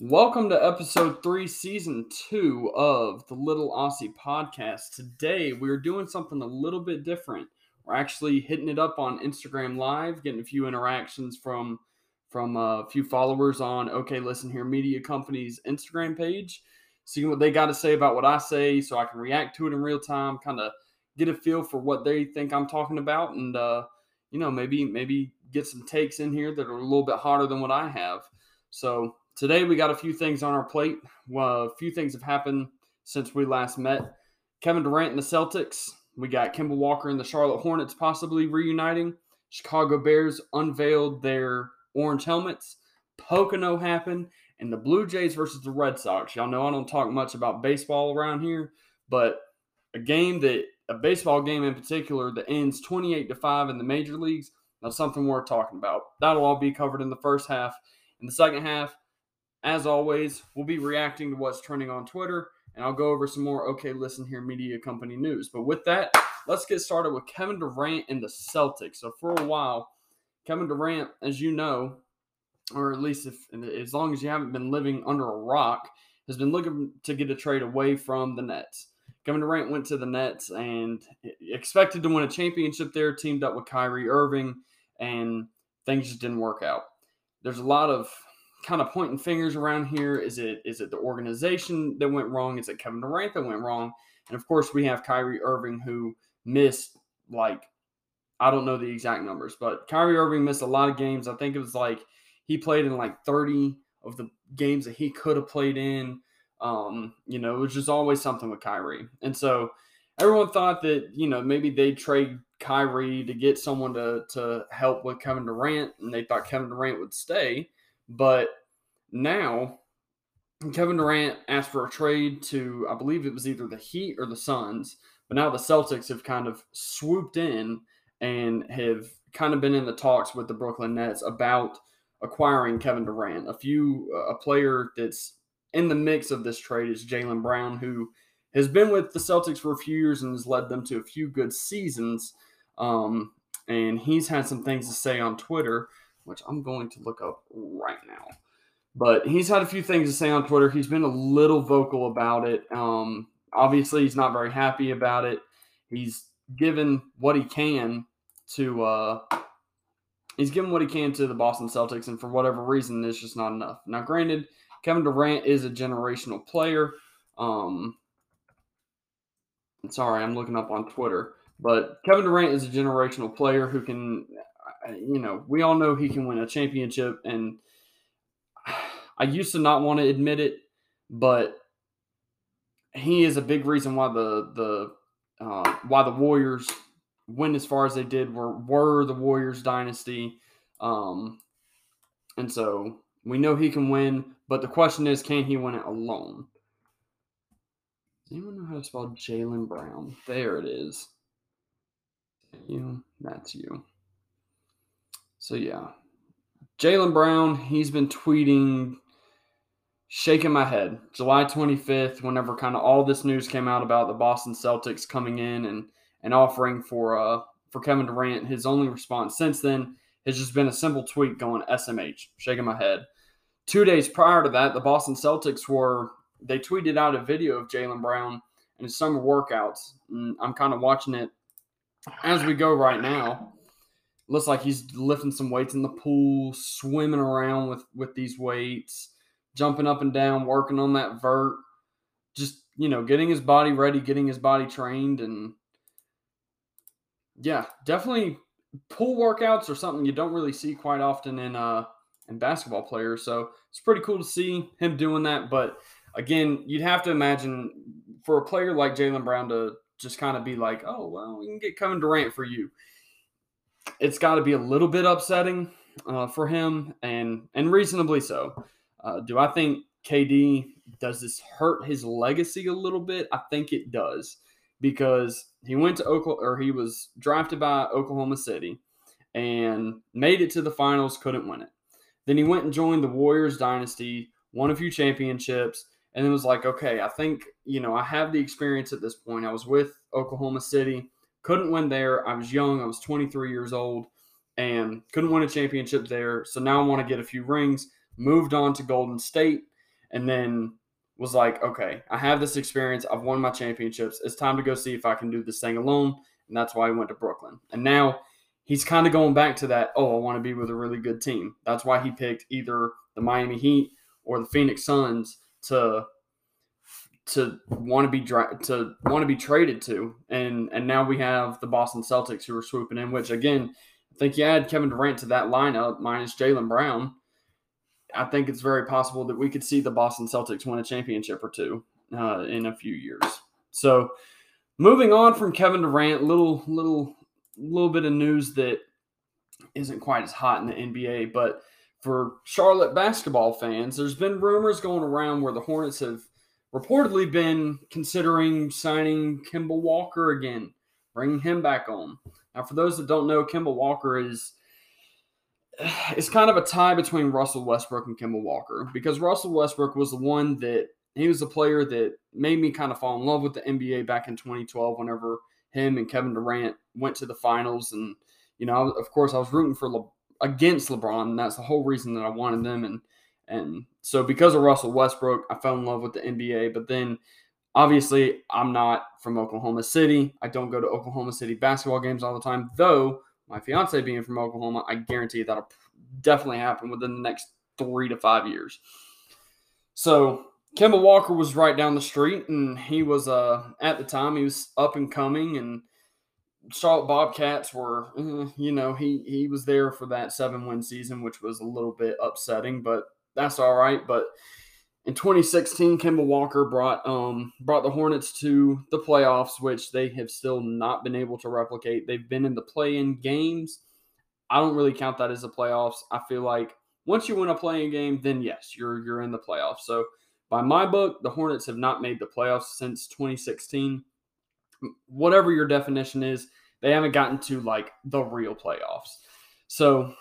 Welcome to episode three, season two of the Little Aussie podcast. Today, we're doing something a little bit different. We're actually hitting it up on Instagram Live, getting a few interactions from from a few followers on OK Listen Here Media Company's Instagram page, seeing what they got to say about what I say, so I can react to it in real time, kind of get a feel for what they think I'm talking about, and uh, you know maybe maybe get some takes in here that are a little bit hotter than what I have. So today we got a few things on our plate. Well, a few things have happened since we last met. Kevin Durant and the Celtics. We got Kemba Walker and the Charlotte Hornets possibly reuniting. Chicago Bears unveiled their orange helmets. Pocono happened, and the Blue Jays versus the Red Sox. Y'all know I don't talk much about baseball around here, but a game that a baseball game in particular that ends 28 to 5 in the major leagues. That's something worth talking about. That'll all be covered in the first half. In the second half, as always, we'll be reacting to what's trending on Twitter, and I'll go over some more OK Listen Here Media Company news. But with that, let's get started with Kevin Durant and the Celtics. So for a while, Kevin Durant, as you know, or at least if as long as you haven't been living under a rock, has been looking to get a trade away from the Nets. Kevin Durant went to the Nets and expected to win a championship there, teamed up with Kyrie Irving, and things just didn't work out. There's a lot of kind of pointing fingers around here. Is it is it the organization that went wrong? Is it Kevin Durant that went wrong? And of course, we have Kyrie Irving who missed like I don't know the exact numbers, but Kyrie Irving missed a lot of games. I think it was like he played in like 30 of the games that he could have played in. Um, you know, it was just always something with Kyrie. And so everyone thought that, you know, maybe they'd trade Kyrie to get someone to to help with Kevin Durant, and they thought Kevin Durant would stay. But now, Kevin Durant asked for a trade to, I believe it was either the Heat or the Suns. But now the Celtics have kind of swooped in and have kind of been in the talks with the Brooklyn Nets about acquiring Kevin Durant. A few, a player that's in the mix of this trade is Jaylen Brown, who has been with the Celtics for a few years and has led them to a few good seasons. Um, and he's had some things to say on Twitter which I'm going to look up right now. But he's had a few things to say on Twitter. He's been a little vocal about it. Um, obviously, he's not very happy about it. He's given what he can to uh, he's given what he can to the Boston Celtics, and for whatever reason, it's just not enough. Now, granted, Kevin Durant is a generational player. Um, sorry, I'm looking up on Twitter, but Kevin Durant is a generational player who can you know, we all know he can win a championship, and I used to not want to admit it, but he is a big reason why the the uh, why the Warriors went as far as they did were were the Warriors dynasty, um, and so we know he can win. But the question is, can he win it alone? Does anyone know how to spell Jaylen Brown? There it is. You, that's you. So yeah, Jaylen Brown, he's been tweeting, shaking my head. July 25th, whenever kind of all this news came out about the Boston Celtics coming in and and offering for uh for Kevin Durant, his only response since then has just been a simple tweet going SMH, shaking my head. Two days prior to that, the Boston Celtics were they tweeted out a video of Jaylen Brown and his summer workouts. And I'm kind of watching it as we go right now looks like he's lifting some weights in the pool, swimming around with with these weights, jumping up and down, working on that vert, just you know, getting his body ready, getting his body trained, and yeah, definitely pool workouts are something you don't really see quite often in uh in basketball players. So it's pretty cool to see him doing that. But again, you'd have to imagine for a player like Jaylen Brown to just kind of be like, oh well, we can get Kevin Durant for you it's got to be a little bit upsetting uh, for him, and and reasonably so. Uh, do I think KD does this hurt his legacy a little bit? I think it does because he went to Oklahoma or he was drafted by Oklahoma City and made it to the finals, couldn't win it. Then he went and joined the Warriors dynasty, won a few championships, and it was like, okay, I think, you know, I have the experience at this point. I was with Oklahoma City. Couldn't win there. I was young. I was 23 years old and couldn't win a championship there. So now I want to get a few rings. Moved on to Golden State. and then was like, okay, I have this experience. I've won my championships. It's time to go see if I can do this thing alone. And that's why he went to Brooklyn. And now he's kind of going back to that, oh, I want to be with a really good team. That's why he picked either the Miami Heat or the Phoenix Suns to to want to be to want to be traded to. And and now we have the Boston Celtics who are swooping in, which again, I think you add Kevin Durant to that lineup minus Jaylen Brown I think it's very possible that we could see the Boston Celtics win a championship or two uh, in a few years. So, moving on from Kevin Durant, little little little bit of news that isn't quite as hot in the NBA, but for Charlotte basketball fans, there's been rumors going around where the Hornets have reportedly been considering signing Kemba Walker again, bringing him back on. Now, for those that don't know, Kemba Walker is it's kind of a tie between Russell Westbrook and Kemba Walker because Russell Westbrook was the one that he was the player that made me kind of fall in love with the NBA back in 2012 whenever him and Kevin Durant went to the finals. And you know of course I was rooting for Le- against LeBron. And that's the whole reason that I wanted them. And and so because of Russell Westbrook I fell in love with the NBA but then obviously I'm not from Oklahoma City I don't go to Oklahoma City basketball games all the time though my fiance being from Oklahoma, I guarantee that'll definitely happen within the next three to five years. So Kemba Walker was right down the street, and he was uh at the time he was up and coming, and Charlotte Bobcats were, eh, you know, he he was there for that seven win season, which was a little bit upsetting, but that's all right. But in 2016, Kemba Walker brought um, brought the Hornets to the playoffs, which they have still not been able to replicate. They've been in the play-in games. I don't really count that as the playoffs. I feel like once you win a play-in game, then yes, you're you're in the playoffs. So by my book, the Hornets have not made the playoffs since 2016. Whatever your definition is, they haven't gotten to like the real playoffs. So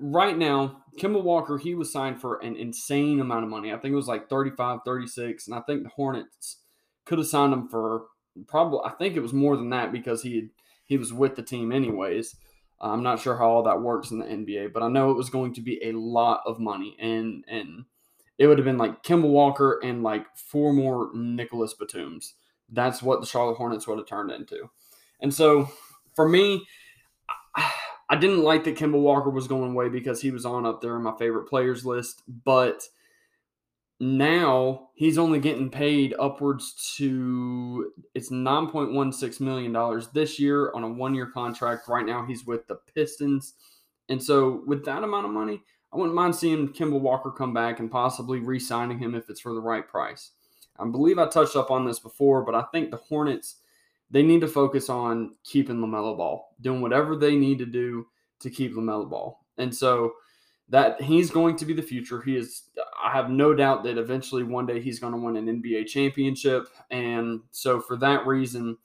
right now, Kemba Walker, he was signed for an insane amount of money. I think it was like 35, 36. And I think the Hornets could have signed him for probably, I think it was more than that because he had, he was with the team anyways. I'm not sure how all that works in the NBA, but I know it was going to be a lot of money. And, and, it would have been like Kemba Walker and like four more Nicholas Batums. That's what the Charlotte Hornets would have turned into. And so for me, I didn't like that Kemba Walker was going away because he was on up there in my favorite players list, but now he's only getting paid upwards to it's 9.16 million dollars this year on a one-year contract. Right now he's with the Pistons. And so with that amount of money, I wouldn't mind seeing Kemba Walker come back and possibly re-signing him if it's for the right price. I believe I touched up on this before, but I think the Hornets they need to focus on keeping LaMelo Ball, doing whatever they need to do to keep LaMelo Ball. And so that he's going to be the future. He is I have no doubt that eventually one day he's going to win an NBA championship and so for that reason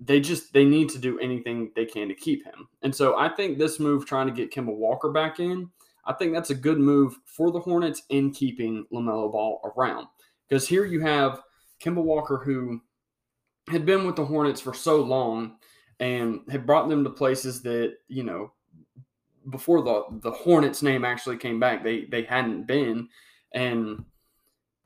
they just they need to do anything they can to keep him. And so I think this move trying to get Kemba Walker back in, I think that's a good move for the Hornets in keeping LaMelo Ball around. Because here you have Kemba Walker who had been with the Hornets for so long and had brought them to places that, you know, before the the Hornets name actually came back, they they hadn't been. And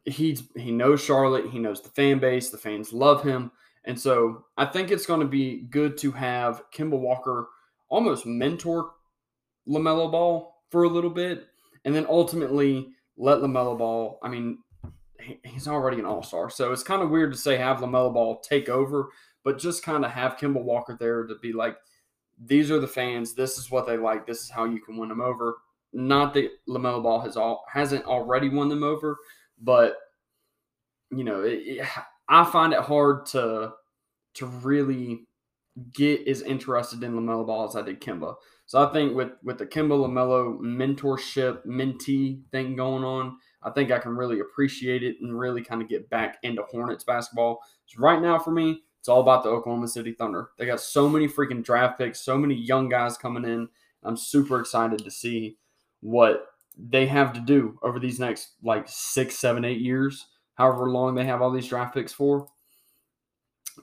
he's he knows Charlotte, he knows the fan base, the fans love him. And so I think it's going to be good to have Kemba Walker almost mentor LaMelo Ball for a little bit and then ultimately let LaMelo Ball, I mean, he's already an all star. So it's kind of weird to say have LaMelo Ball take over, but just kind of have Kemba Walker there to be like, these are the fans. This is what they like. This is how you can win them over. Not that LaMelo Ball has all hasn't already won them over, but you know, it, it, I find it hard to to really get as interested in LaMelo Ball as I did Kemba. So I think with with the Kemba LaMelo mentorship mentee thing going on, I think I can really appreciate it and really kind of get back into Hornets basketball. So right now for me, it's all about the Oklahoma City Thunder. They got so many freaking draft picks, so many young guys coming in. I'm super excited to see what they have to do over these next like six, seven, eight years, however long they have all these draft picks for.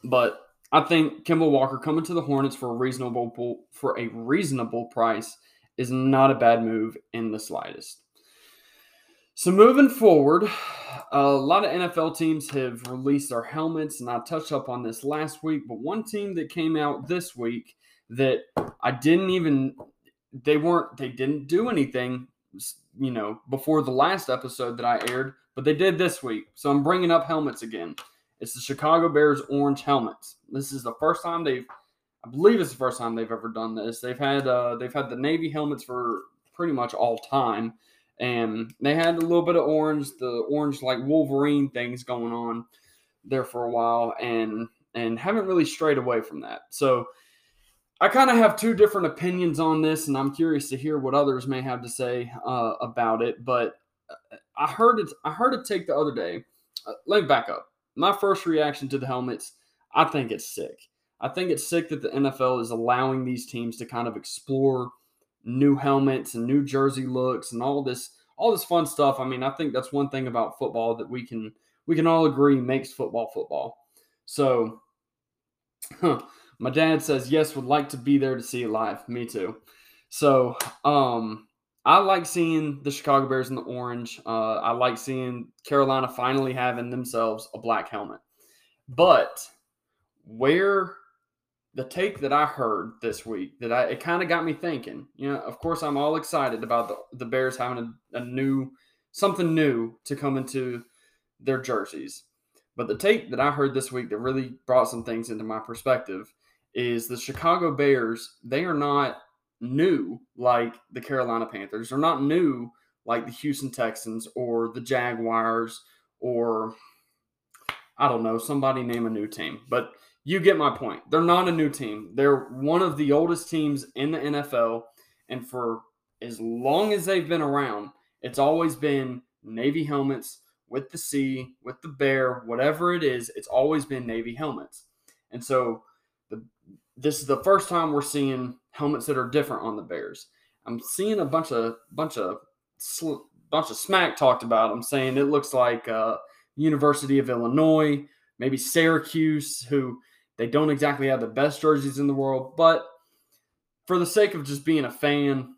But I think Kemba Walker coming to the Hornets for a reasonable for a reasonable price is not a bad move in the slightest. So moving forward, a lot of NFL teams have released their helmets, and I touched up on this last week. But one team that came out this week that I didn't even they weren't they didn't do anything, you know, before the last episode that I aired, but they did this week. So I'm bringing up helmets again. It's the Chicago Bears orange helmets. This is the first time they've I believe it's the first time they've ever done this. They've had uh, they've had the navy helmets for pretty much all time and they had a little bit of orange, the orange like Wolverine things going on there for a while, and and haven't really strayed away from that. So I kind of have two different opinions on this, and I'm curious to hear what others may have to say uh, about it. But uh, I heard it. I heard it take the other day. Uh, let me back up. My first reaction to the helmets, I think it's sick. I think it's sick that the NFL is allowing these teams to kind of explore new helmets and new jersey looks and all this all this fun stuff. I mean, I think that's one thing about football that we can we can all agree makes football football. So huh, my dad says yes, would like to be there to see it live. Me too. So um I like seeing the Chicago Bears in the orange. Uh, I like seeing Carolina finally having themselves a black helmet. But where the take that I heard this week that I it kind of got me thinking. You know, of course, I'm all excited about the, the Bears having a, a new something new to come into their jerseys. But the take that I heard this week that really brought some things into my perspective is the Chicago Bears. They are not new like the Carolina Panthers. They're not new like the Houston Texans or the Jaguars or I don't know, somebody name a new team. But you get my point. They're not a new team. They're one of the oldest teams in the NFL. And for as long as they've been around, it's always been Navy helmets with the C, with the bear, whatever it is, it's always been Navy helmets. And so the, this is the first time we're seeing helmets that are different on the Bears. I'm seeing a bunch of bunch of bunch of smack talked about I'm saying it looks like uh, University of Illinois, maybe Syracuse, who they don't exactly have the best jerseys in the world, but for the sake of just being a fan,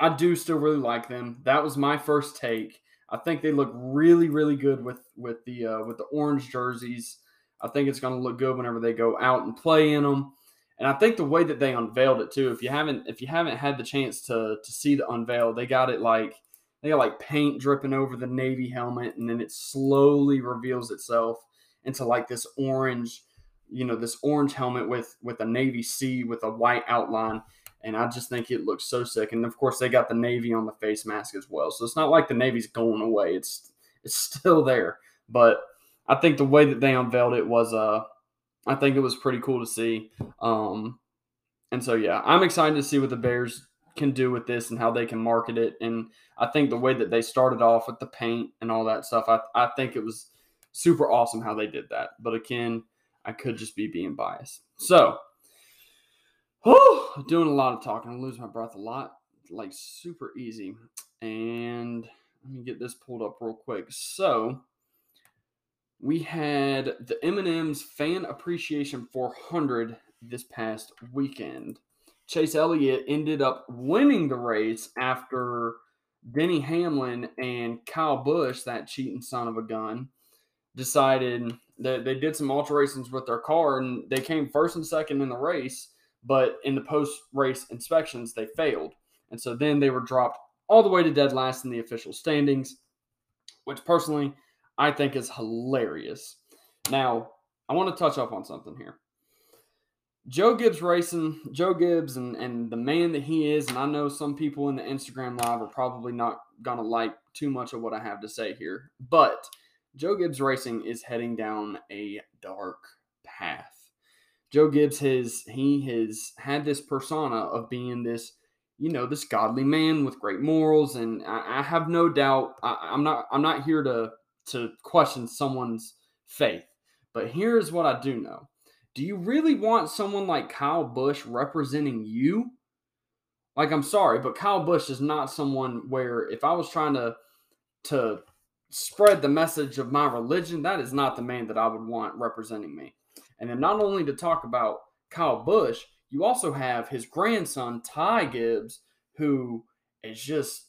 I do still really like them. That was my first take. I think they look really, really good with with the uh, with the orange jerseys. I think it's going to look good whenever they go out and play in them. And I think the way that they unveiled it too. If you haven't if you haven't had the chance to to see the unveil, they got it like they got like paint dripping over the navy helmet, and then it slowly reveals itself into like this orange you know this orange helmet with with a navy C with a white outline, and I just think it looks so sick. And of course, they got the navy on the face mask as well, so it's not like the navy's going away. It's it's still there, but I think the way that they unveiled it was uh I think it was pretty cool to see. Um, and so yeah, I'm excited to see what the Bears can do with this and how they can market it. And I think the way that they started off with the paint and all that stuff, I, I think it was super awesome how they did that. But again, I could just be being biased. So, oh, doing a lot of talking. I lose my breath a lot, like super easy. And let me get this pulled up real quick. So, we had the M&M's Fan Appreciation 400 this past weekend. Chase Elliott ended up winning the race after Denny Hamlin and Kyle Busch, that cheating son of a gun, decided they, they did some alterations with their car and they came first and second in the race, but in the post race inspections, they failed. And so then they were dropped all the way to dead last in the official standings, which personally I think is hilarious. Now, I want to touch up on something here. Joe Gibbs Racing, Joe Gibbs, and, and the man that he is, and I know some people in the Instagram Live are probably not going to like too much of what I have to say here, but Joe Gibbs Racing is heading down a dark path. Joe Gibbs has he has had this persona of being this, you know, this godly man with great morals, and I, I have no doubt. I, I'm not I'm not here to to question someone's faith, but here's what I do know. Do you really want someone like Kyle Busch representing you? Like, I'm sorry, but Kyle Busch is not someone where if I was trying to to spread the message of my religion, that is not the man that I would want representing me. And then not only to talk about Kyle Busch, you also have his grandson, Ty Gibbs, who is just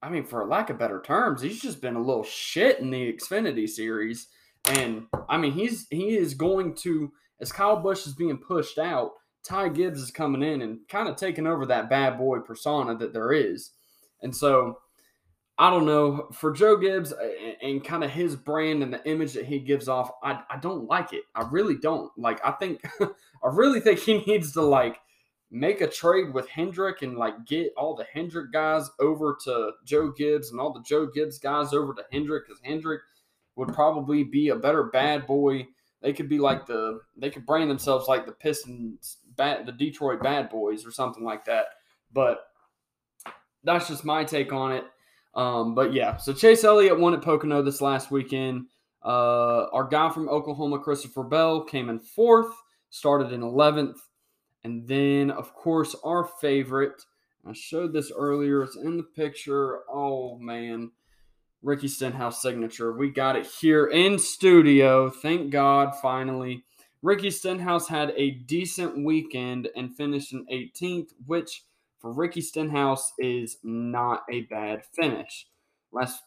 I mean, for lack of better terms, he's just been a little shit in the Xfinity series. And I mean, he's he is going to as Kyle Busch is being pushed out, Ty Gibbs is coming in and kind of taking over that bad boy persona that there is. And so I don't know for Joe Gibbs uh, and, and kind of his brand and the image that he gives off. I, I don't like it. I really don't. Like I think I really think he needs to like make a trade with Hendrick and like get all the Hendrick guys over to Joe Gibbs and all the Joe Gibbs guys over to Hendrick because Hendrick would probably be a better bad boy. They could be like the they could brand themselves like the Pistons, bad the Detroit Bad Boys or something like that. But that's just my take on it. Um, but yeah, so Chase Elliott won at Pocono this last weekend. Uh, our guy from Oklahoma, Christopher Bell, came in fourth, started in 11th. And then, of course, our favorite. I showed this earlier. It's in the picture. Oh, man. Ricky Stenhouse signature. We got it here in studio. Thank God, finally. Ricky Stenhouse had a decent weekend and finished in 18th, which for Ricky Stenhouse is not a bad finish. Last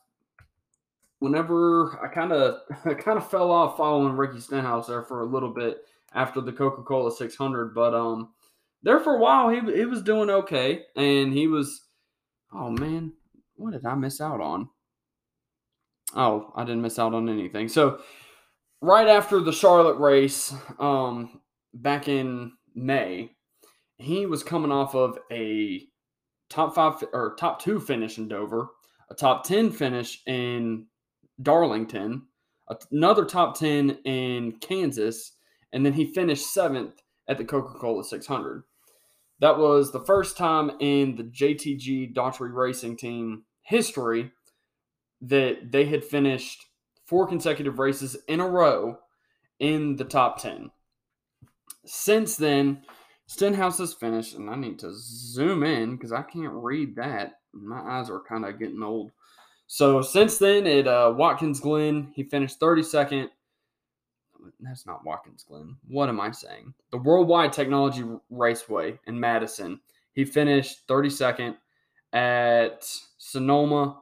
whenever I kind of I kind of fell off following Ricky Stenhouse there for a little bit after the Coca Cola 600. But um, there for a while, he he was doing okay, and he was. Oh man, what did I miss out on? Oh, I didn't miss out on anything. So right after the Charlotte race, um, back in May, he was coming off of a top five or top two finish in Dover, a top ten finish in Darlington, another top ten in Kansas, and then he finished seventh at the Coca Cola 600. That was the first time in the JTG Daughtry Racing Team history that they had finished four consecutive races in a row in the top 10. Since then, Stenhouse is finished, and I need to zoom in because I can't read that. My eyes are kind of getting old. So since then, at uh, Watkins Glen, he finished 32nd that's not Watkins Glen. What am I saying? The Worldwide Technology Raceway in Madison. He finished 32nd at Sonoma,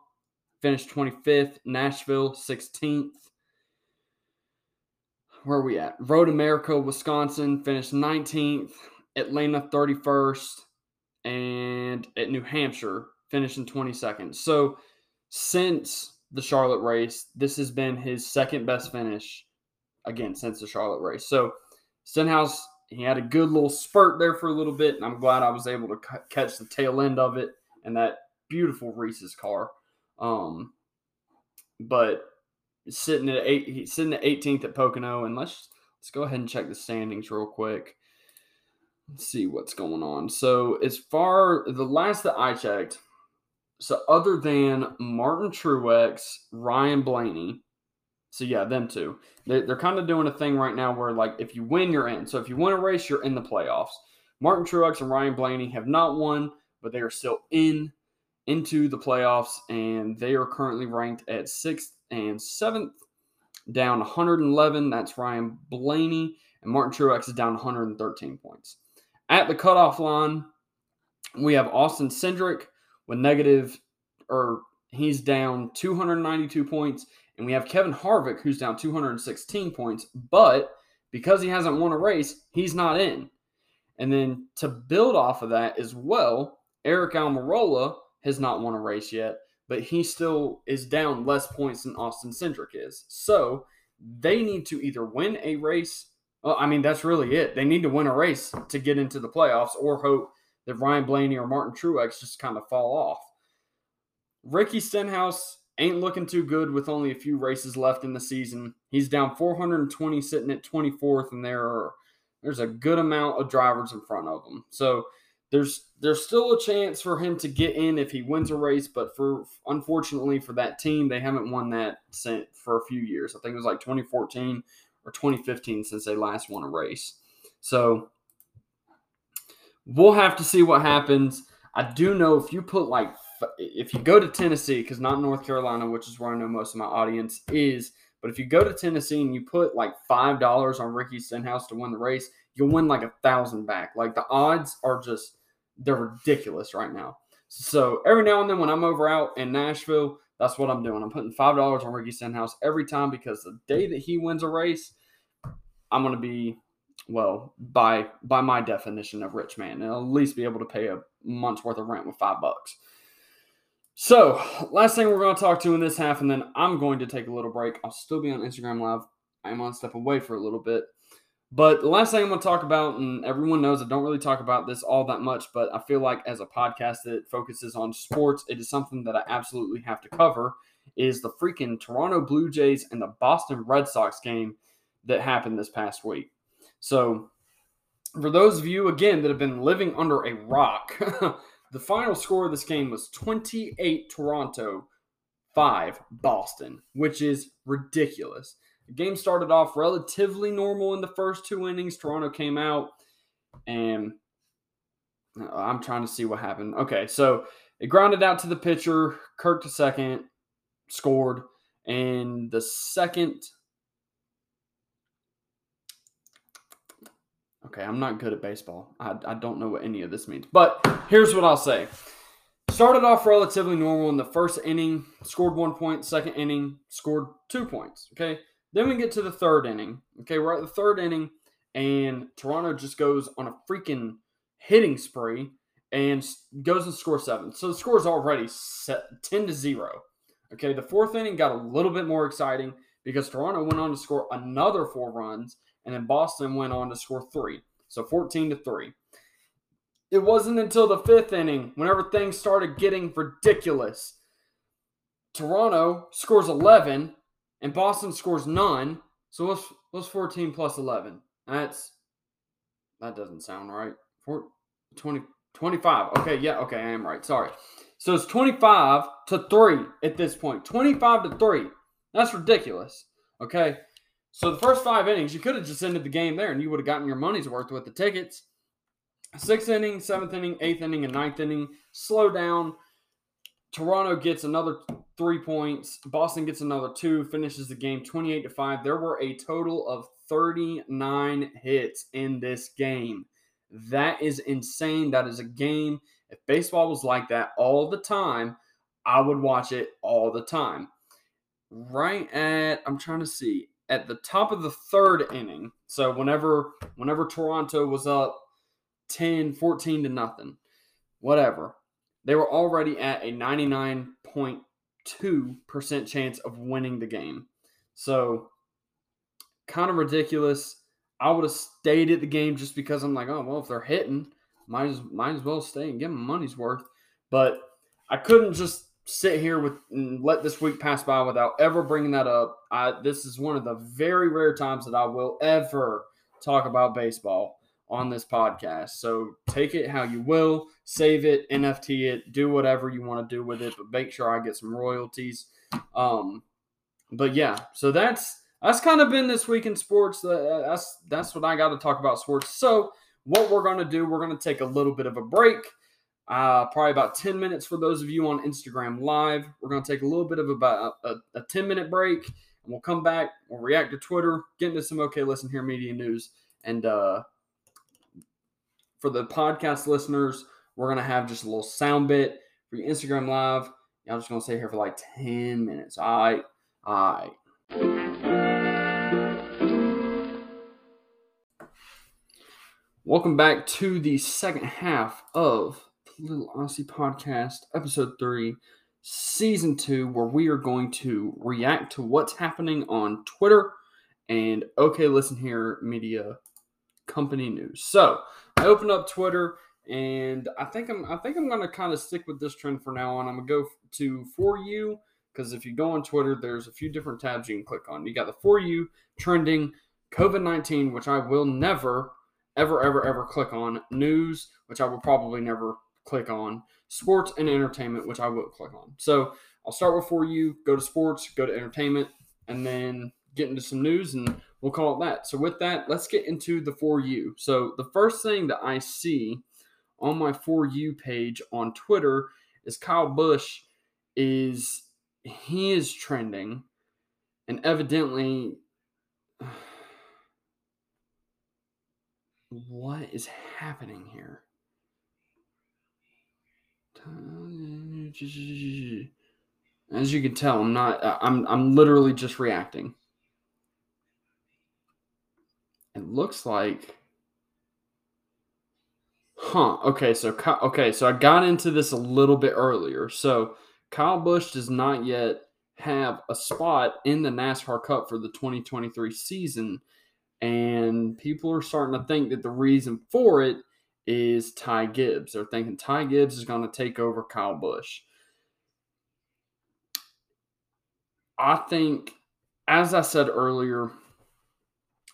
finished 25th, Nashville 16th. Where are we at? Road America, Wisconsin, finished 19th, Atlanta 31st, and at New Hampshire, finishing 22nd. So since the Charlotte race, this has been his second best finish again since the Charlotte race. So Stenhouse, he had a good little spurt there for a little bit, and I'm glad I was able to c- catch the tail end of it and that beautiful Reese's car. Um, but sitting at eight, he's sitting at 18th at Pocono, and let's let's go ahead and check the standings real quick. See what's going on. So as far the last that I checked, so other than Martin Truex, Ryan Blaney, so yeah, them two. They're, they're kind of doing a thing right now where like if you win, you're in. So if you win a race, you're in the playoffs. Martin Truex and Ryan Blaney have not won, but they are still in into the playoffs, and they are currently ranked at sixth and seventh, down 111. That's Ryan Blaney, and Martin Truex is down 113 points. At the cutoff line, we have Austin Cindric with negative, or he's down 292 points, and we have Kevin Harvick, who's down 216 points, but because he hasn't won a race, he's not in. And then to build off of that as well, Eric Almirola has not won a race yet, but he still is down less points than Austin Cindric is. So they need to either win a race. Well, I mean, that's really it. They need to win a race to get into the playoffs or hope that Ryan Blaney or Martin Truex just kind of fall off. Ricky Stenhouse ain't looking too good with only a few races left in the season. He's down 420, sitting at 24th, and there are there's a good amount of drivers in front of him. So there's there's still a chance for him to get in if he wins a race, but for unfortunately for that team, they haven't won that since for a few years. I think it was like 2014 or 2015 since they last won a race. So we'll have to see what happens. I do know if you put like if you go to Tennessee, because not North Carolina, which is where I know most of my audience is, but if you go to Tennessee and you put like five dollars on Ricky Stenhouse to win the race, you'll win like a thousand back. Like the odds are just they're ridiculous right now. So every now and then when I'm over out in Nashville, that's what I'm doing. I'm putting five dollars on Ricky Stenhouse every time because the day that he wins a race, I'm gonna be well by by my definition of rich man, and at least be able to pay a month's worth of rent with five bucks. So, last thing we're going to talk to in this half, and then I'm going to take a little break. I'll still be on Instagram Live. I'm going to step away for a little bit. But the last thing I'm going to talk about, and everyone knows I don't really talk about this all that much, but I feel like as a podcast that focuses on sports, it is something that I absolutely have to cover, is the freaking Toronto Blue Jays and the Boston Red Sox game that happened this past week. So, for those of you, again, that have been living under a rock, The final score of this game was 28 Toronto, 5 Boston, which is ridiculous. The game started off relatively normal in the first two innings. Toronto came out and uh, I'm trying to see what happened. Okay, so it grounded out to the pitcher, Kirk to second, scored, and the second Okay, I'm not good at baseball. I, I don't know what any of this means. But here's what I'll say. Started off relatively normal in the first inning, scored one point. Second inning, scored two points. Okay. Then we get to the third inning. Okay, we're at the third inning, and Toronto just goes on a freaking hitting spree and goes and scores seven. So the score is already set 10 to 0. Okay, the fourth inning got a little bit more exciting because Toronto went on to score another four runs and then Boston went on to score three. So 14 to 3. It wasn't until the fifth inning, whenever things started getting ridiculous. Toronto scores 11 and Boston scores none. So what's, what's 14 plus 11? That's that doesn't sound right. Four, 20, 25. Okay, yeah, okay, I am right. Sorry. So it's 25 to 3 at this point. 25 to 3. That's ridiculous. Okay. So the first five innings, you could have just ended the game there and you would have gotten your money's worth with the tickets. Sixth inning, seventh inning, eighth inning, and ninth inning, slow down. Toronto gets another three points. Boston gets another two, finishes the game 28 to 5. There were a total of 39 hits in this game. That is insane. That is a game. If baseball was like that all the time, I would watch it all the time. Right at, I'm trying to see, at the top of the third inning. So whenever whenever Toronto was up 10, 14 to nothing, whatever, they were already at a 99.2% chance of winning the game. So kind of ridiculous. I would have stayed at the game just because I'm like, oh well, if they're hitting, might as might as well stay and get my money's worth. But I couldn't just sit here with and let this week pass by without ever bringing that up. I, this is one of the very rare times that I will ever talk about baseball on this podcast. So take it how you will, save it, NFT it, do whatever you want to do with it, but make sure I get some royalties. Um, but yeah, so that's that's kind of been this week in sports. Uh, that's that's what I got to talk about sports. So what we're to do, we're to take a little bit of a break uh, probably about 10 minutes for those of you on Instagram Live. We're going to take a little bit of about a, a 10 minute break and we'll come back. We'll react to Twitter, get into some OK Listen Here media news. And uh, for the podcast listeners, we're going to have just a little sound bit for your Instagram Live. I'm just going to stay here for like 10 minutes. All right. All right. Welcome back to the second half of Little Aussie Podcast, Episode 3, Season 2, where we are going to react to what's happening on Twitter and OK Listen Here Media Company News. So I opened up Twitter and I think I'm I think I'm gonna kind of stick with this trend for now on. I'm gonna go to for you because if you go on Twitter, there's a few different tabs you can click on. You got the for you trending COVID 19, which I will never, ever, ever, ever click on. News, which I will probably never click on sports and entertainment, which I will click on. So I'll start with for you, go to sports, go to entertainment, and then get into some news and we'll call it that. So with that, let's get into the for you. So the first thing that I see on my for you page on Twitter is Kyle Busch is he is trending and evidently what is happening here? As you can tell, I'm not. uh, I'm. I'm literally just reacting. It looks like. Huh. Okay. So. Okay. So I got into this a little bit earlier. So Kyle Busch does not yet have a spot in the NASCAR Cup for the 2023 season, and people are starting to think that the reason for it is Ty Gibbs. They're thinking Ty Gibbs is going to take over Kyle Busch. I think, as I said earlier,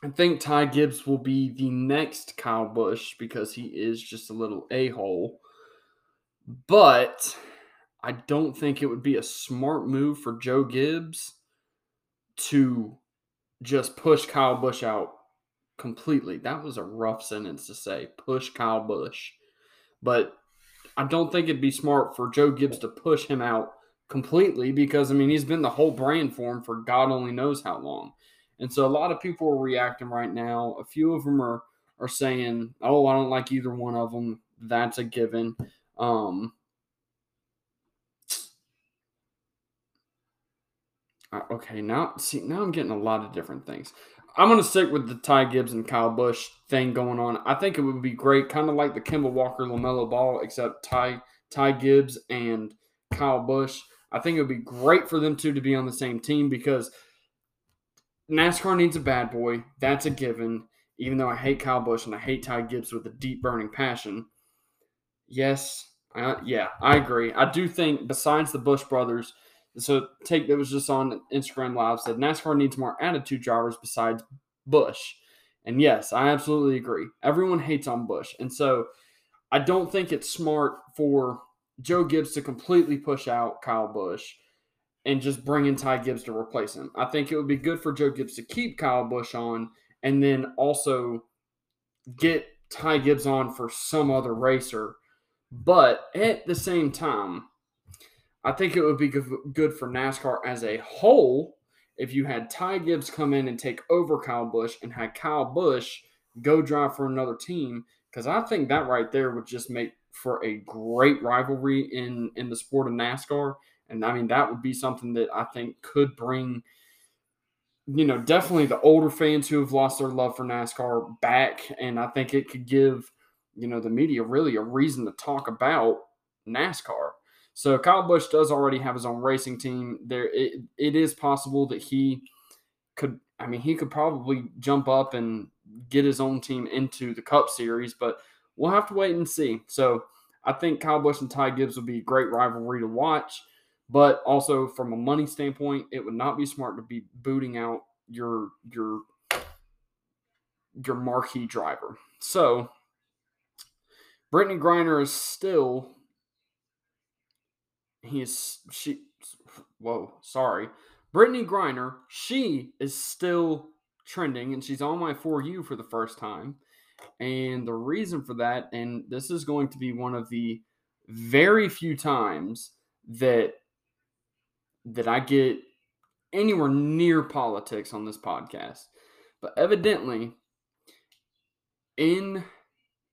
I think Ty Gibbs will be the next Kyle Busch because he is just a little a hole. But I don't think it would be a smart move for Joe Gibbs to just push Kyle Busch out completely. That was a rough sentence to say. Push Kyle Busch. But I don't think it'd be smart for Joe Gibbs to push him out completely because I mean he's been the whole brand for him for God only knows how long. And so a lot of people are reacting right now. A few of them are are saying, "Oh, I don't like either one of them." That's a given. Um Okay, now see now I'm getting a lot of different things. I'm gonna stick with the Ty Gibbs and Kyle Busch thing going on. I think it would be great, kind of like the Kemba Walker LaMelo Ball, except Ty Ty Gibbs and Kyle Busch. I think it would be great for them two to be on the same team because NASCAR needs a bad boy. That's a given. Even though I hate Kyle Busch and I hate Ty Gibbs with a deep burning passion. Yes, uh, yeah, I agree. I do think besides the Busch brothers, so take that was just on Instagram Live said NASCAR needs more attitude drivers besides Busch. And yes, I absolutely agree. Everyone hates on Busch. And so I don't think it's smart for Joe Gibbs to completely push out Kyle Busch and just bring in Ty Gibbs to replace him. I think it would be good for Joe Gibbs to keep Kyle Busch on and then also get Ty Gibbs on for some other racer. But at the same time, I think it would be good for NASCAR as a whole if you had Ty Gibbs come in and take over Kyle Busch and had Kyle Busch go drive for another team because I think that right there would just make for a great rivalry in in the sport of NASCAR. And I mean that would be something that I think could bring you know definitely the older fans who have lost their love for NASCAR back. And I think it could give you know the media really a reason to talk about NASCAR so Kyle Busch does already have his own racing team. There, it, it is possible that he could. I mean, he could probably jump up and get his own team into the Cup Series, but we'll have to wait and see. So I think Kyle Busch and Ty Gibbs would be a great rivalry to watch, but also from a money standpoint, it would not be smart to be booting out your your your marquee driver. So Brittney Griner is still he's she whoa sorry. Brittney Griner she is still trending and she's on my for you for the first time. And the reason for that and this is going to be one of the very few times that that i get anywhere near politics on this podcast. But evidently in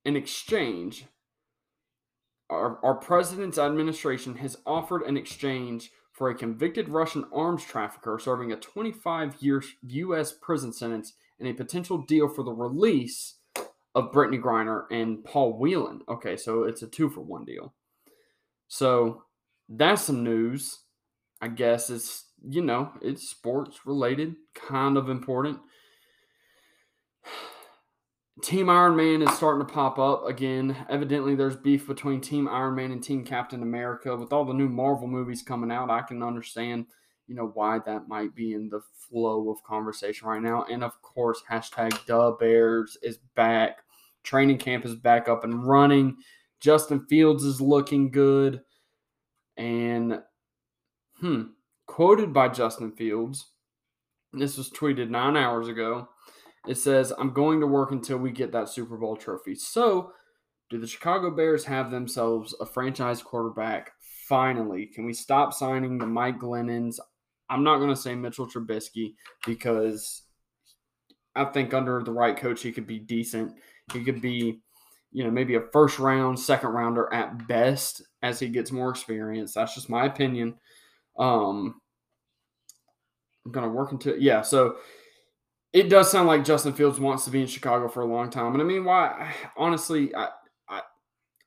an exchange our, our president's administration has offered an exchange for a convicted Russian arms trafficker serving a 25 year U.S. prison sentence and a potential deal for the release of Brittney Griner and Paul Whelan. Okay, so it's a two for one deal. So that's some news. I guess it's, you know, it's sports related, kind of important. Team Iron Man is starting to pop up again. Evidently, there's beef between Team Iron Man and Team Captain America. With all the new Marvel movies coming out, I can understand, you know, why that might be in the flow of conversation right now. And of course, hashtag Da Bears is back. Training camp is back up and running. Justin Fields is looking good. And, hmm, quoted by Justin Fields, this was tweeted nine hours ago. It says, I'm going to work until we get that Super Bowl trophy. So, do the Chicago Bears have themselves a franchise quarterback? Finally, can we stop signing the Mike Glennons? I'm not going to say Mitchell Trubisky because I think under the right coach, he could be decent. He could be, you know, maybe a first round, second rounder at best. as he gets more experience. That's just my opinion. Um, I'm gonna work into yeah. So it does sound like Justin Fields wants to be in Chicago for a long time, and I mean, why? Honestly, I, I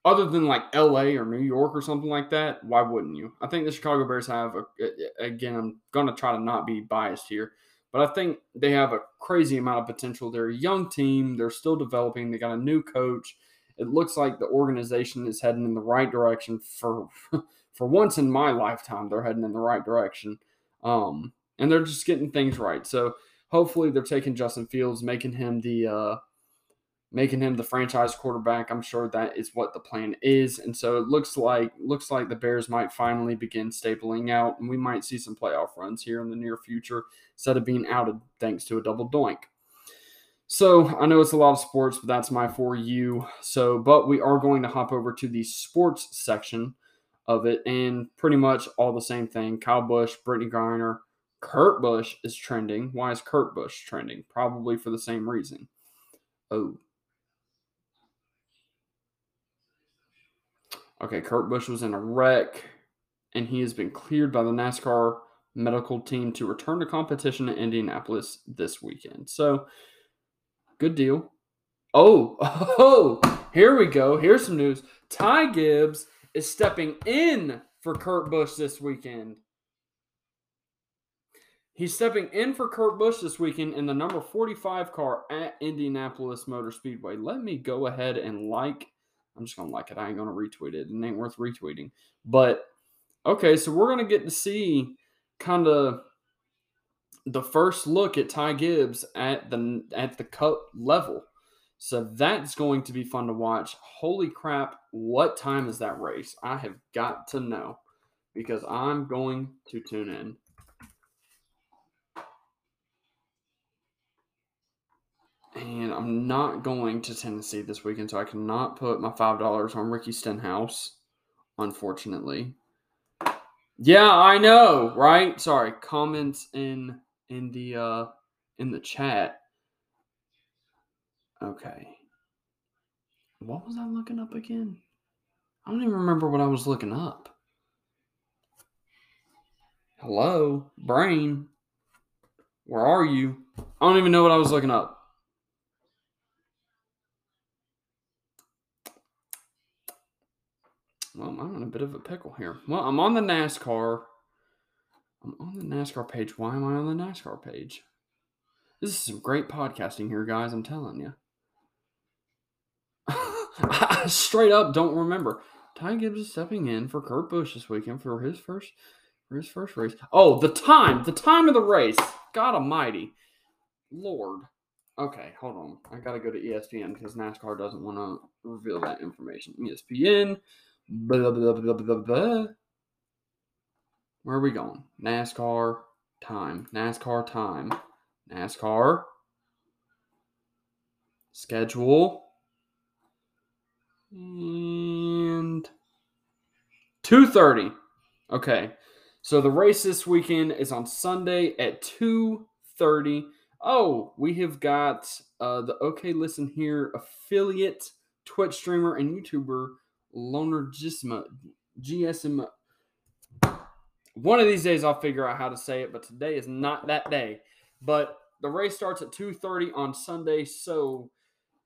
other than like L.A. or New York or something like that, why wouldn't you? I think the Chicago Bears have a, again. I'm gonna try to not be biased here. But I think they have a crazy amount of potential. They're a young team. They're still developing. They got a new coach. It looks like the organization is heading in the right direction for for once in my lifetime. They're heading in the right direction. Um, and they're just getting things right. So hopefully they're taking Justin Fields, making him the uh, making him the franchise quarterback. I'm sure that is what the plan is, and so it looks like looks like the Bears might finally begin stapling out, and we might see some playoff runs here in the near future instead of being outed thanks to a double doink. So I know it's a lot of sports, but that's my for you. So, but we are going to hop over to the sports section of it, and pretty much all the same thing. Kyle Busch, Brittney Griner, Kurt Busch is trending. Why is Kurt Busch trending? Probably for the same reason. Oh, Okay, Kurt Busch was in a wreck, and he has been cleared by the NASCAR medical team to return to competition in Indianapolis this weekend. So, good deal. Oh, oh, here we go. Here's some news. Ty Gibbs is stepping in for Kurt Busch this weekend. He's stepping in for Kurt Busch this weekend in the number 45 car at Indianapolis Motor Speedway. Let me go ahead and like I'm just gonna like it. I ain't gonna retweet it. It ain't worth retweeting. But okay, so we're gonna get to see kind of the first look at Ty Gibbs at the at the cup level. So that's going to be fun to watch. Holy crap, what time is that race? I have got to know because I'm going to tune in. And I'm not going to Tennessee this weekend, so I cannot put my five dollars on Ricky Stenhouse, unfortunately. Yeah, I know, right? Sorry, comments in in the uh in the chat. Okay. What was I looking up again? I don't even remember what I was looking up. Hello, brain. Where are you? I don't even know what I was looking up. Well, I'm in a bit of a pickle here. Well, I'm on the NASCAR. I'm on the NASCAR page. Why am I on the NASCAR page? This is some great podcasting here, guys. I'm telling you. I straight up don't remember. Ty Gibbs is stepping in for Kurt Busch this weekend for his first for his first race. Oh, the time, the time of the race. God Almighty, Lord. Okay, hold on. I gotta go to ESPN because NASCAR doesn't want to reveal that information. ESPN. Blah, blah, blah. Where are we going? NASCAR time. NASCAR time. NASCAR schedule. And 2:30. Okay. So the race this weekend is on Sunday at 2:30. Oh, we have got uh, the OK Listen Here affiliate Twitch streamer and YouTuber Loner Gisma, GSM. One of these days I'll figure out how to say it, but today is not that day. But the race starts at 2:30 on Sunday, so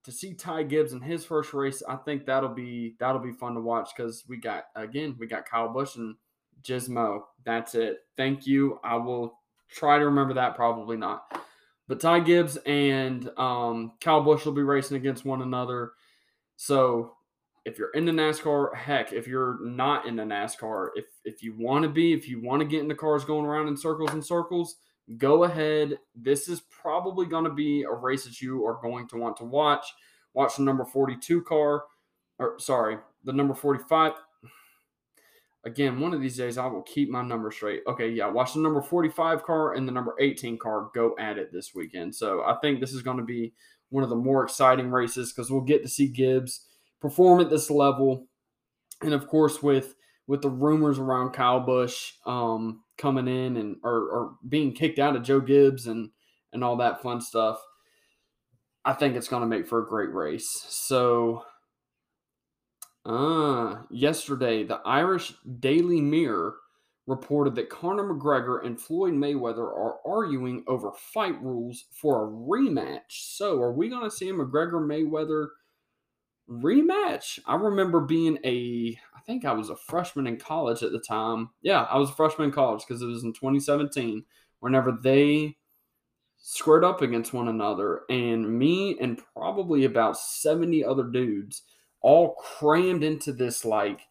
to see Ty Gibbs in his first race, I think that'll be that'll be fun to watch because we got again we got Kyle Busch and Gizmo. That's it. Thank you. I will try to remember that. Probably not. But Ty Gibbs and um, Kyle Busch will be racing against one another. So if you're into NASCAR, heck, if you're not into NASCAR, if if you want to be, if you want to get into cars going around in circles and circles, go ahead. This is probably going to be a race that you are going to want to watch. Watch the number 42 car, or sorry, the number 45. Again, one of these days I will keep my number straight. Okay, yeah, watch the number 45 car and the number 18 car go at it this weekend. So I think this is going to be one of the more exciting races because we'll get to see Gibbs perform at this level. And of course, with with the rumors around Kyle Busch um, coming in and or, or being kicked out of Joe Gibbs and and all that fun stuff, I think it's going to make for a great race. So, Uh, yesterday, the Irish Daily Mirror reported that Conor McGregor and Floyd Mayweather are arguing over fight rules for a rematch. So, are we going to see a McGregor Mayweather rematch? I remember being a, I think I was a freshman in college at the time. Yeah, I was a freshman in college because it was in 2017 whenever they squared up against one another. And me and probably about 70 other dudes all crammed into this like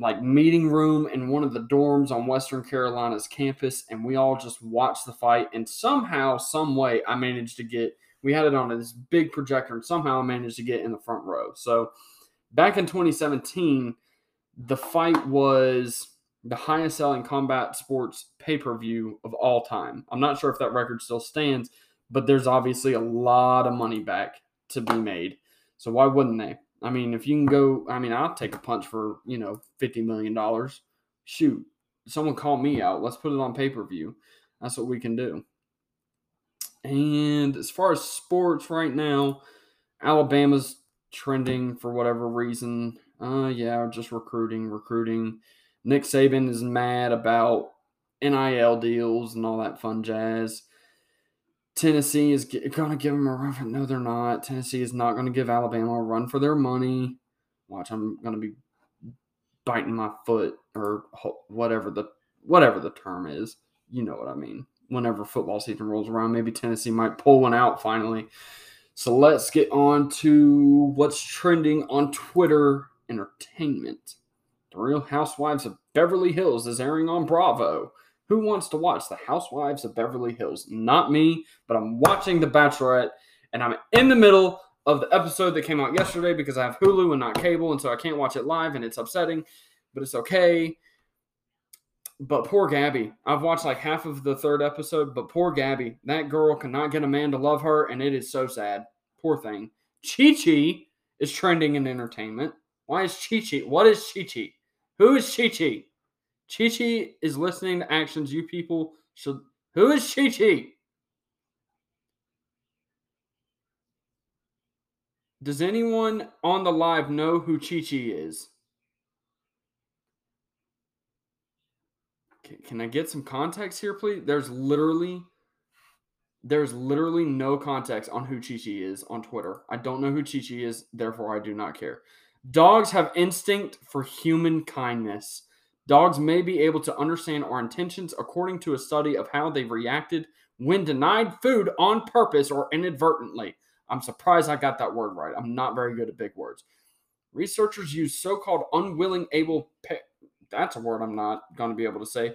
like meeting room in one of the dorms on Western Carolina's campus, and we all just watched the fight. And somehow, some way, I managed to get. We had it on this big projector, and somehow managed to get in the front row. So, back in 2017, the fight was the highest selling combat sports pay per view of all time. I'm not sure if that record still stands, but there's obviously a lot of money back to be made. So why wouldn't they? I mean, if you can go, I mean, I'll take a punch for, you know, $50 million. Shoot, someone call me out. Let's put it on pay per view. That's what we can do. And as far as sports right now, Alabama's trending for whatever reason. Uh, yeah, just recruiting, recruiting. Nick Saban is mad about NIL deals and all that fun jazz. Tennessee is going to give them a run. For, no, they're not. Tennessee is not going to give Alabama a run for their money. Watch, I'm going to be biting my foot or whatever the whatever the term is. You know what I mean. Whenever football season rolls around, maybe Tennessee might pull one out finally. So let's get on to what's trending on Twitter entertainment. The Real Housewives of Beverly Hills is airing on Bravo. Who wants to watch The Housewives of Beverly Hills? Not me, but I'm watching The Bachelorette, and I'm in the middle of the episode that came out yesterday because I have Hulu and not cable, and so I can't watch it live, and it's upsetting, but it's okay. But poor Gabby. I've watched like half of the third episode, but poor Gabby. That girl cannot get a man to love her, and it is so sad. Poor thing. Chi Chi is trending in entertainment. Why is Chi Chi? What is Chi Chi? Who is Chi Chi? Chi Chi is listening to actions you people should. Who is Chi Chi? Does anyone on the live know who Chi Chi is? Can, I get some context here, please? There's literally there's literally no context on who Chi Chi is on Twitter. I don't know who Chi Chi is, therefore I do not care. Dogs have instinct for human kindness. Dogs may be able to understand our intentions according to a study of how they reacted when denied food on purpose or inadvertently. I'm surprised I got that word right. I'm not very good at big words. Researchers use so called unwilling able, that's a word I'm not going to be able to say,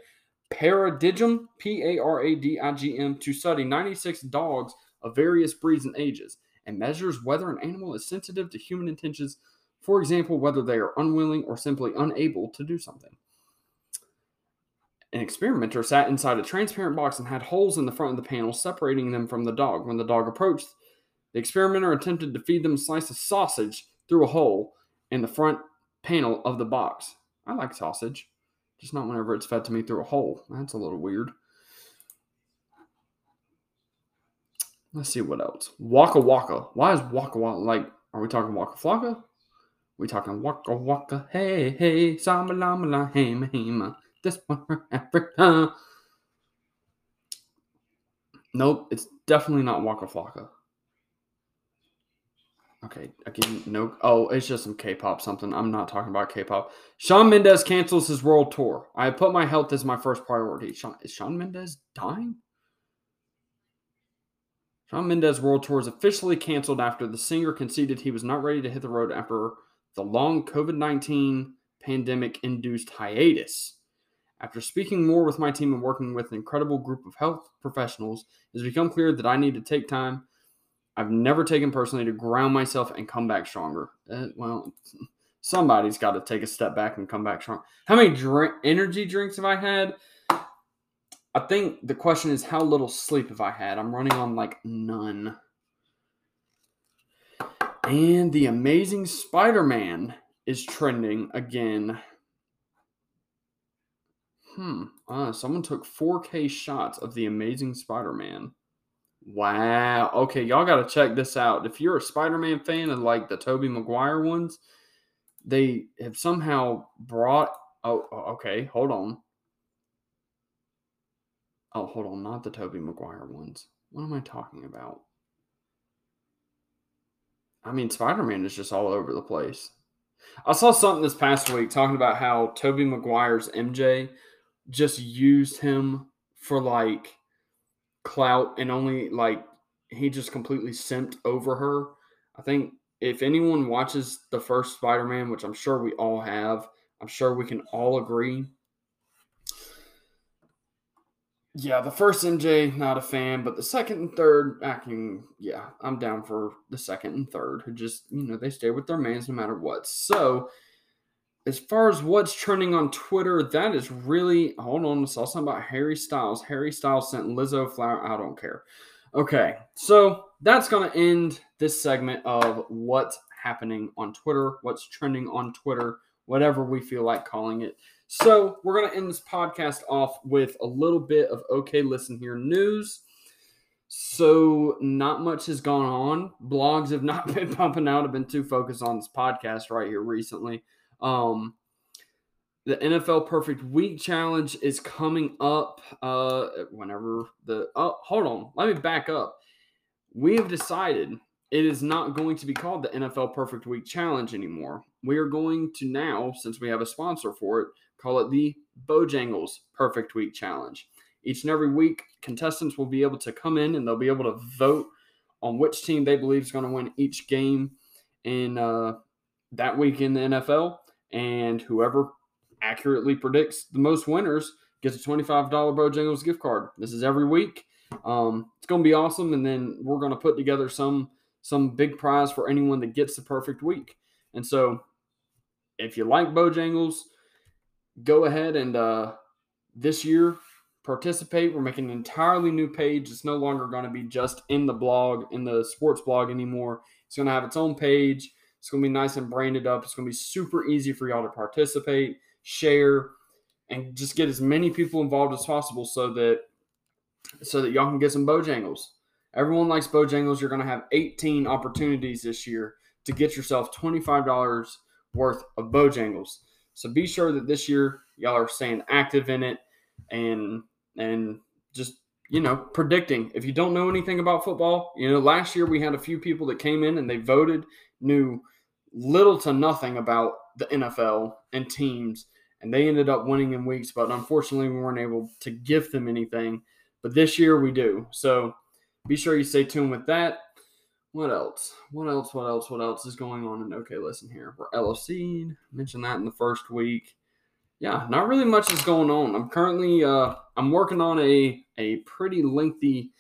paradigm, P A R A D I G M, to study 96 dogs of various breeds and ages and measures whether an animal is sensitive to human intentions, for example, whether they are unwilling or simply unable to do something. An experimenter sat inside a transparent box and had holes in the front of the panel separating them from the dog. When the dog approached, the experimenter attempted to feed them a slice of sausage through a hole in the front panel of the box. I like sausage, just not whenever it's fed to me through a hole. That's a little weird. Let's see what else. Waka Waka. Why is Waka Waka like? Are we talking Waka Flocka? We talking Waka Waka? Hey hey, Samba Lama La Hey Mahima this one for Africa. Nope, it's definitely not Waka Flocka. Okay, again, no. Oh, it's just some K-pop something. I'm not talking about K-pop. Shawn Mendes cancels his world tour. I put my health as my first priority. Shawn, is Shawn Mendes dying? Shawn Mendes world tour is officially canceled after the singer conceded he was not ready to hit the road after the long COVID 19 pandemic induced hiatus. After speaking more with my team and working with an incredible group of health professionals, it has become clear that I need to take time I've never taken personally to ground myself and come back stronger. Uh, well, somebody's got to take a step back and come back strong. How many drink, energy drinks have I had? I think the question is how little sleep have I had? I'm running on like none. And the Amazing Spider Man is trending again. Hmm. Uh, someone took 4K shots of the Amazing Spider-Man. Wow. Okay, y'all got to check this out. If you're a Spider-Man fan and like the Tobey Maguire ones, they have somehow brought. Oh, okay. Hold on. Oh, hold on. Not the Tobey Maguire ones. What am I talking about? I mean, Spider Man is just all over the place. I saw something this past week talking about how Tobey Maguire's MJ just used him for like clout and only like he just completely simped over her. I think if anyone watches the first Spider Man, which I'm sure we all have, I'm sure we can all agree yeah, the first MJ, not a fan, but the second and third, I can, yeah, I'm down for the second and third, who just, you know, they stay with their mans no matter what. So, as far as what's trending on Twitter, that is really, hold on, I saw something about Harry Styles. Harry Styles sent Lizzo flower. I don't care. Okay, so that's going to end this segment of what's happening on Twitter, what's trending on Twitter, whatever we feel like calling it. So we're going to end this podcast off with a little bit of okay, listen here news. So not much has gone on. Blogs have not been pumping out. I've been too focused on this podcast right here recently. Um, the NFL Perfect Week Challenge is coming up. Uh, whenever the oh, hold on, let me back up. We have decided it is not going to be called the NFL Perfect Week Challenge anymore. We are going to now, since we have a sponsor for it, call it the Bojangles Perfect Week Challenge. Each and every week, contestants will be able to come in and they'll be able to vote on which team they believe is going to win each game in uh, that week in the NFL. And whoever accurately predicts the most winners gets a $25 Bojangles gift card. This is every week. Um, it's going to be awesome. And then we're going to put together some some big prize for anyone that gets the perfect week. And so if you like Bojangles, go ahead and uh, this year participate. We're making an entirely new page. It's no longer going to be just in the blog, in the sports blog anymore. It's going to have its own page. It's going to be nice and branded up. It's going to be super easy for y'all to participate, share, and just get as many people involved as possible so that so that y'all can get some Bojangles. Everyone likes Bojangles. You're going to have 18 opportunities this year to get yourself $25 worth of Bojangles. So be sure that this year y'all are staying active in it and and just you know predicting. If you don't know anything about football, you know last year we had a few people that came in and they voted knew little to nothing about the NFL and teams, and they ended up winning in weeks. But unfortunately, we weren't able to give them anything. But this year we do. So be sure you stay tuned with that. What else? What else? What else? What else is going on in OK Listen here? We're LFC. Mentioned that in the first week. Yeah, not really much is going on. I'm currently uh I'm working on a a pretty lengthy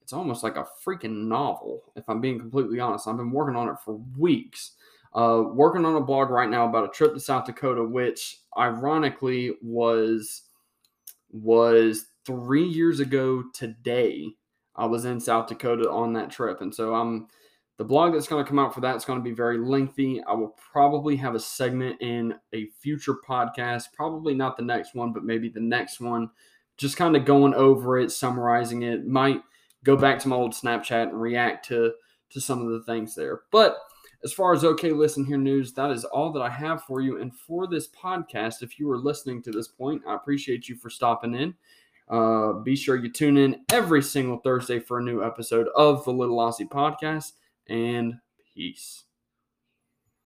it's almost like a freaking novel, if I'm being completely honest. I've been working on it for weeks. Uh, working on a blog right now about a trip to South Dakota, which ironically was was three years ago today I was in South Dakota on that trip. And so I'm the blog that's going to come out for that is going to be very lengthy. I will probably have a segment in a future podcast, probably not the next one, but maybe the next one, just kind of going over it, summarizing it. Might go back to my old Snapchat and react to to some of the things there. But as far as okay, listen here news, that is all that I have for you. And for this podcast, if you are listening to this point, I appreciate you for stopping in. Uh, be sure you tune in every single Thursday for a new episode of the Little Aussie Podcast, and peace.